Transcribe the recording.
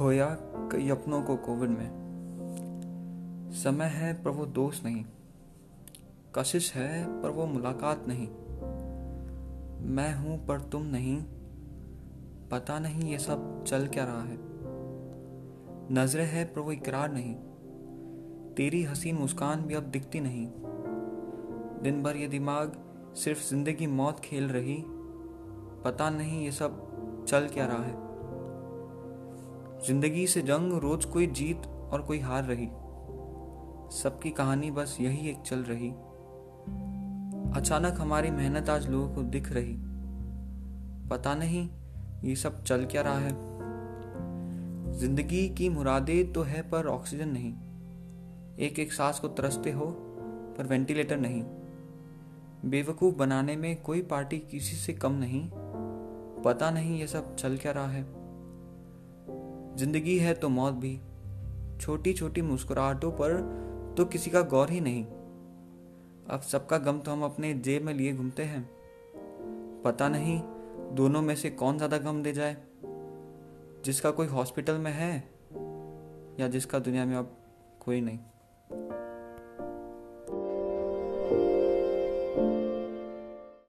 खोया कई अपनों को कोविड में। समय है पर वो दोस्त नहीं। कशिश है पर वो मुलाकात नहीं। मैं हूँ पर तुम नहीं। पता नहीं ये सब चल क्या रहा है। नज़रें है पर वो इकरार नहीं। तेरी हसीन मुस्कान भी अब दिखती नहीं। दिन भर ये दिमाग सिर्फ़ ज़िंदगी मौत खेल रही। पता नहीं ये सब चल क्या रहा है। ज़िंदगी से जंग, रोज कोई जीत और कोई हार रही। सबकी कहानी बस यही एक चल रही। अचानक हमारी मेहनत आज लोगों को दिख रही। पता नहीं ये सब चल क्या रहा है। ज़िंदगी की मुरादें तो है पर ऑक्सीजन नहीं। एक एक सांस को तरसते हो पर वेंटिलेटर नहीं। बेवकूफ़ बनाने में कोई पार्टी किसी से कम नहीं। पता नहीं ये सब चल क्या रहा है। ज़िंदगी है तो मौत भी। छोटी छोटी मुस्कुराहटों पर तो किसी का गौर ही नहीं। अब सबका गम तो हम अपने जेब में लिए घूमते हैं। पता नहीं दोनों में से कौन ज़्यादा गम दे जाए। जिसका कोई हॉस्पिटल में है या जिसका दुनिया में अब कोई नहीं।